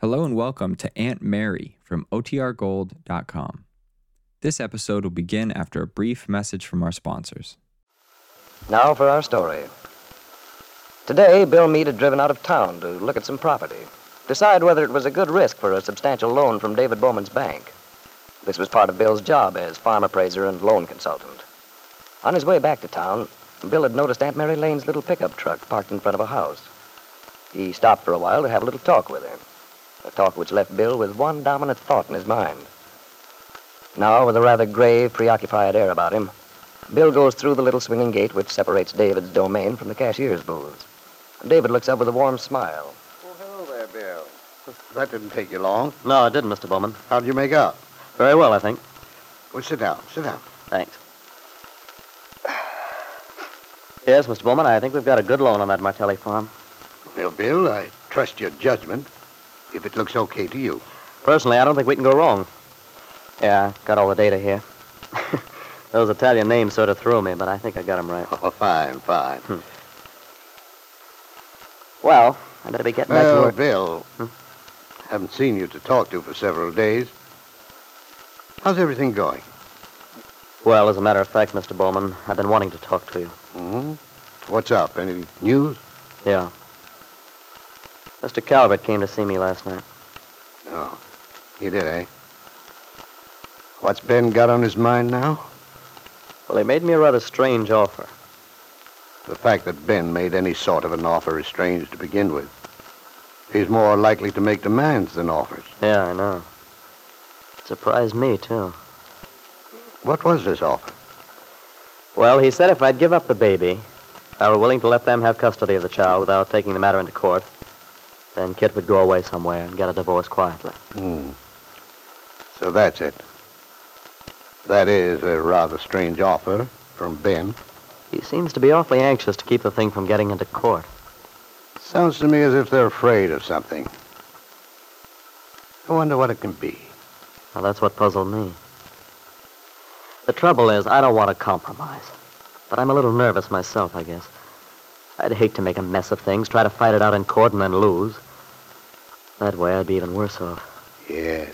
Hello and welcome to Aunt Mary from OTRGold.com. This episode will begin after a brief message from our sponsors. Now for our story. Today, Bill Meade had driven out of town to look at some property, decide whether it was a good risk for a substantial loan from David Bowman's bank. This was part of Bill's job as farm appraiser and loan consultant. On his way back to town, Bill had noticed Aunt Mary Lane's little pickup truck parked in front of a house. He stopped for a while to have a little talk with her, a talk which left Bill with one dominant thought in his mind. Now, with a rather grave, preoccupied air about him, Bill goes through the little swinging gate which separates David's domain from the cashier's booth. David looks up with a warm smile. Oh, hello there, Bill. That didn't take you long. No, it didn't, Mr. Bowman. How did you make out? Very well, I think. Well, sit down. Sit down. Thanks. Yes, Mr. Bowman, I think we've got a good loan on that Martelli farm. Well, Bill, I trust your judgment if it looks okay to you. Personally, I don't think we can go wrong. Yeah, got all the data here. Those Italian names sort of threw me, but I think I got them right. Oh, fine, fine. Well, I better be getting back to Well, work. Bill, haven't seen you to talk to for several days. How's everything going? Well, as a matter of fact, Mr. Bowman, I've been wanting to talk to you. hmm What's up? Any news? Yeah. Mr. Calvert came to see me last night. No. You did, eh? What's Ben got on his mind now? Well, he made me a rather strange offer. The fact that Ben made any sort of an offer is strange to begin with. He's more likely to make demands than offers. Yeah, I know. It surprised me, too. What was this offer? Well, he said if I'd give up the baby, I were willing to let them have custody of the child without taking the matter into court, then Kit would go away somewhere and get a divorce quietly. Hmm. So that's it. That is a rather strange offer from Ben. He seems to be awfully anxious to keep the thing from getting into court. Sounds to me as if they're afraid of something. I wonder what it can be. Now, that's what puzzled me. The trouble is, I don't want to compromise. But I'm a little nervous myself, I guess. I'd hate to make a mess of things, try to fight it out in court and then lose. That way, I'd be even worse off. Yes.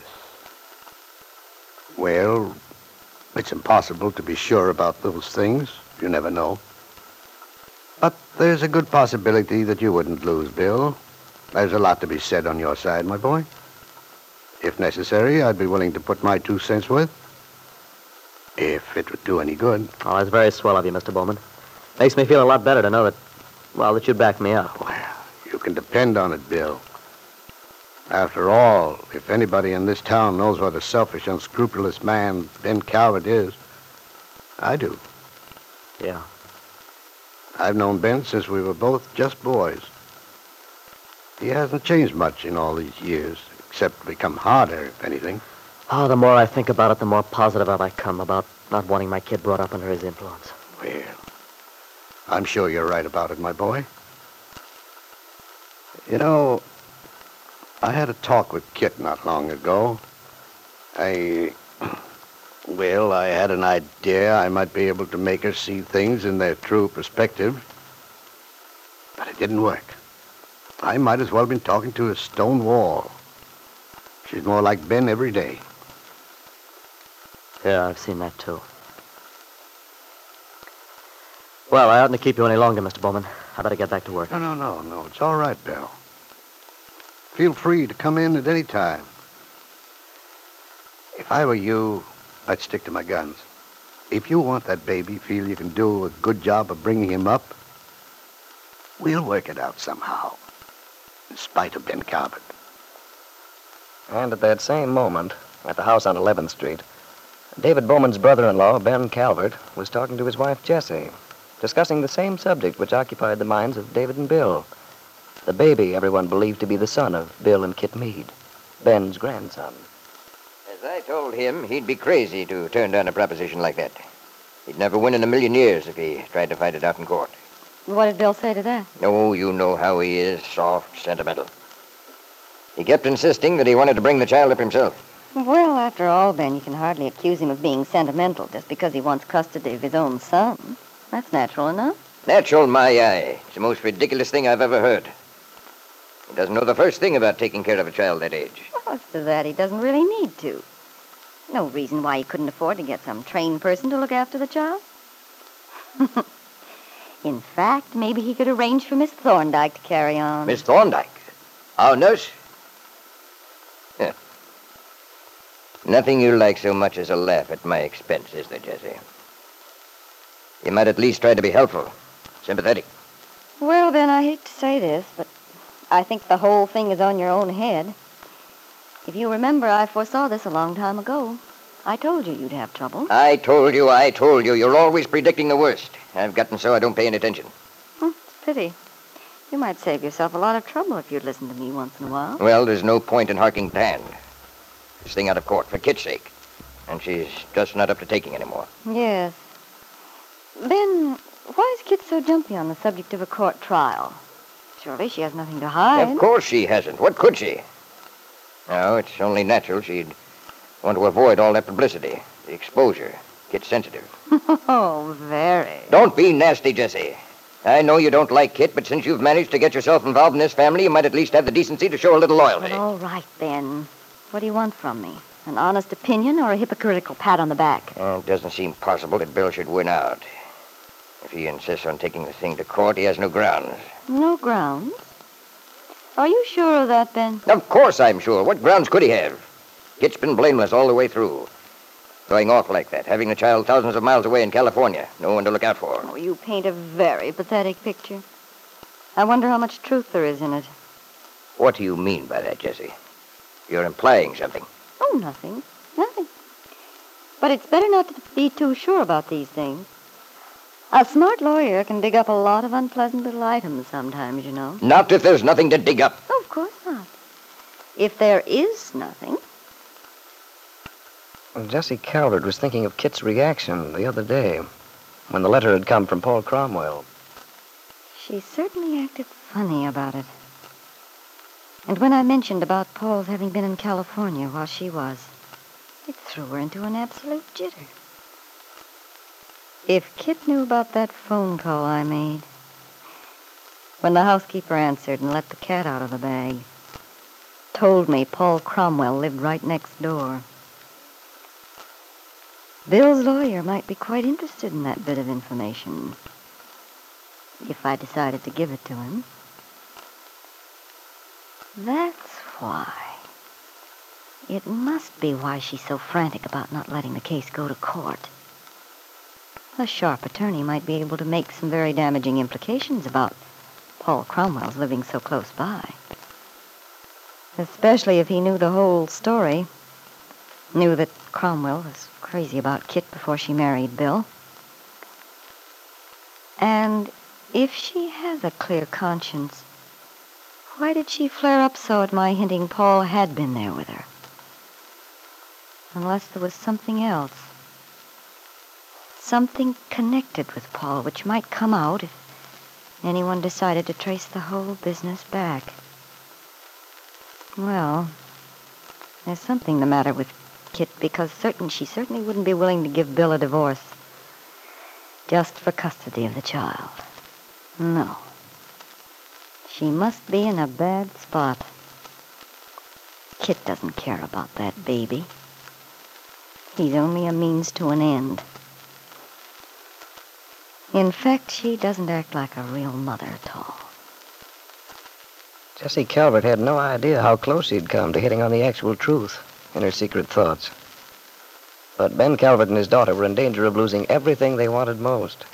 Well, it's impossible to be sure about those things. You never know. But there's a good possibility that you wouldn't lose, Bill. There's a lot to be said on your side, my boy. If necessary, I'd be willing to put my two cents worth. If it would do any good. Oh, that's very swell of you, Mr. Bowman. Makes me feel a lot better to know that, well, that you'd back me up. Well, you can depend on it, Bill. After all, if anybody in this town knows what a selfish, unscrupulous man Ben Calvert is, I do. Yeah. I've known Ben since we were both just boys. He hasn't changed much in all these years, except become harder, if anything. Oh, the more I think about it, the more positive I become about not wanting my kid brought up under his influence. Well, I'm sure you're right about it, my boy. You know, I had a talk with Kit not long ago. I. Well, I had an idea I might be able to make her see things in their true perspective. But it didn't work. I might as well have been talking to a stone wall. She's more like Ben every day. Yeah, I've seen that too. Well, I oughtn't to keep you any longer, Mr. Bowman. I better get back to work. No, no, no, no. It's all right, Bill. Feel free to come in at any time. If I were you, I'd stick to my guns. If you want that baby, feel you can do a good job of bringing him up, we'll work it out somehow, in spite of Ben Calvert. And at that same moment, at the house on 11th Street, David Bowman's brother-in-law, Ben Calvert, was talking to his wife, Jessie, discussing the same subject which occupied the minds of David and Bill. The baby everyone believed to be the son of Bill and Kit Meade, Ben's grandson. As I told him, he'd be crazy to turn down a proposition like that. He'd never win in a million years if he tried to fight it out in court. What did Bill say to that? Oh, you know how he is, soft, sentimental. He kept insisting that he wanted to bring the child up himself. Well, after all, Ben, you can hardly accuse him of being sentimental just because he wants custody of his own son. That's natural enough. Natural, my eye. It's the most ridiculous thing I've ever heard. He doesn't know the first thing about taking care of a child that age. Well, as that, he doesn't really need to. No reason why he couldn't afford to get some trained person to look after the child. In fact, maybe he could arrange for Miss Thorndyke to carry on. Miss Thorndyke, our nurse. Yeah. Nothing you like so much as a laugh at my expense, is there, Jessie? You might at least try to be helpful, sympathetic. Well, then, I hate to say this, but I think the whole thing is on your own head. If you remember, I foresaw this a long time ago. I told you you'd have trouble. I told you, I told you. You're always predicting the worst. I've gotten so I don't pay any attention. Hmm, it's a pity. You might save yourself a lot of trouble if you'd listen to me once in a while. Well, there's no point in harking Pan. This thing out of court for Kit's sake. And she's just not up to taking anymore. Yes. Ben, why is Kit so jumpy on the subject of a court trial? Surely she has nothing to hide. Of course she hasn't. What could she? No, it's only natural she'd want to avoid all that publicity, the exposure. Kit's sensitive. oh, very. Don't be nasty, Jessie. I know you don't like Kit, but since you've managed to get yourself involved in this family, you might at least have the decency to show a little loyalty. Well, all right, Ben. What do you want from me? An honest opinion or a hypocritical pat on the back? Well, it doesn't seem possible that Bill should win out. If he insists on taking the thing to court, he has no grounds. No grounds? Are you sure of that, Ben? Of course I'm sure. What grounds could he have? Kit's been blameless all the way through. Going off like that, having the child thousands of miles away in California, no one to look out for. Oh, you paint a very pathetic picture. I wonder how much truth there is in it. What do you mean by that, Jessie? You're implying something. Oh, nothing. Nothing. But it's better not to be too sure about these things. A smart lawyer can dig up a lot of unpleasant little items sometimes, you know. Not if there's nothing to dig up. Oh, of course not. If there is nothing, Well, Jessie Calvert was thinking of Kit's reaction the other day when the letter had come from Paul Cromwell. she certainly acted funny about it. And when I mentioned about Paul's having been in California while she was, it threw her into an absolute jitter. If Kit knew about that phone call I made, when the housekeeper answered and let the cat out of the bag, told me Paul Cromwell lived right next door. Bill's lawyer might be quite interested in that bit of information if I decided to give it to him. That's why. It must be why she's so frantic about not letting the case go to court. A sharp attorney might be able to make some very damaging implications about Paul Cromwell's living so close by. Especially if he knew the whole story. Knew that Cromwell was crazy about Kit before she married Bill. And if she has a clear conscience, why did she flare up so at my hinting Paul had been there with her? Unless there was something else. Something connected with Paul which might come out if anyone decided to trace the whole business back. Well, there's something the matter with Kit because certain she certainly wouldn't be willing to give Bill a divorce just for custody of the child. No. She must be in a bad spot. Kit doesn't care about that baby. He's only a means to an end. In fact, she doesn't act like a real mother at all. Jessie Calvert had no idea how close he'd come to hitting on the actual truth in her secret thoughts. But Ben Calvert and his daughter were in danger of losing everything they wanted most.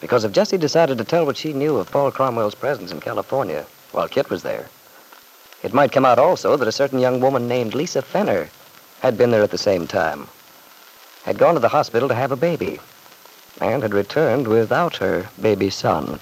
Because if Jessie decided to tell what she knew of Paul Cromwell's presence in California while Kit was there, it might come out also that a certain young woman named Lisa Fenner had been there at the same time, had gone to the hospital to have a baby, and had returned without her baby son.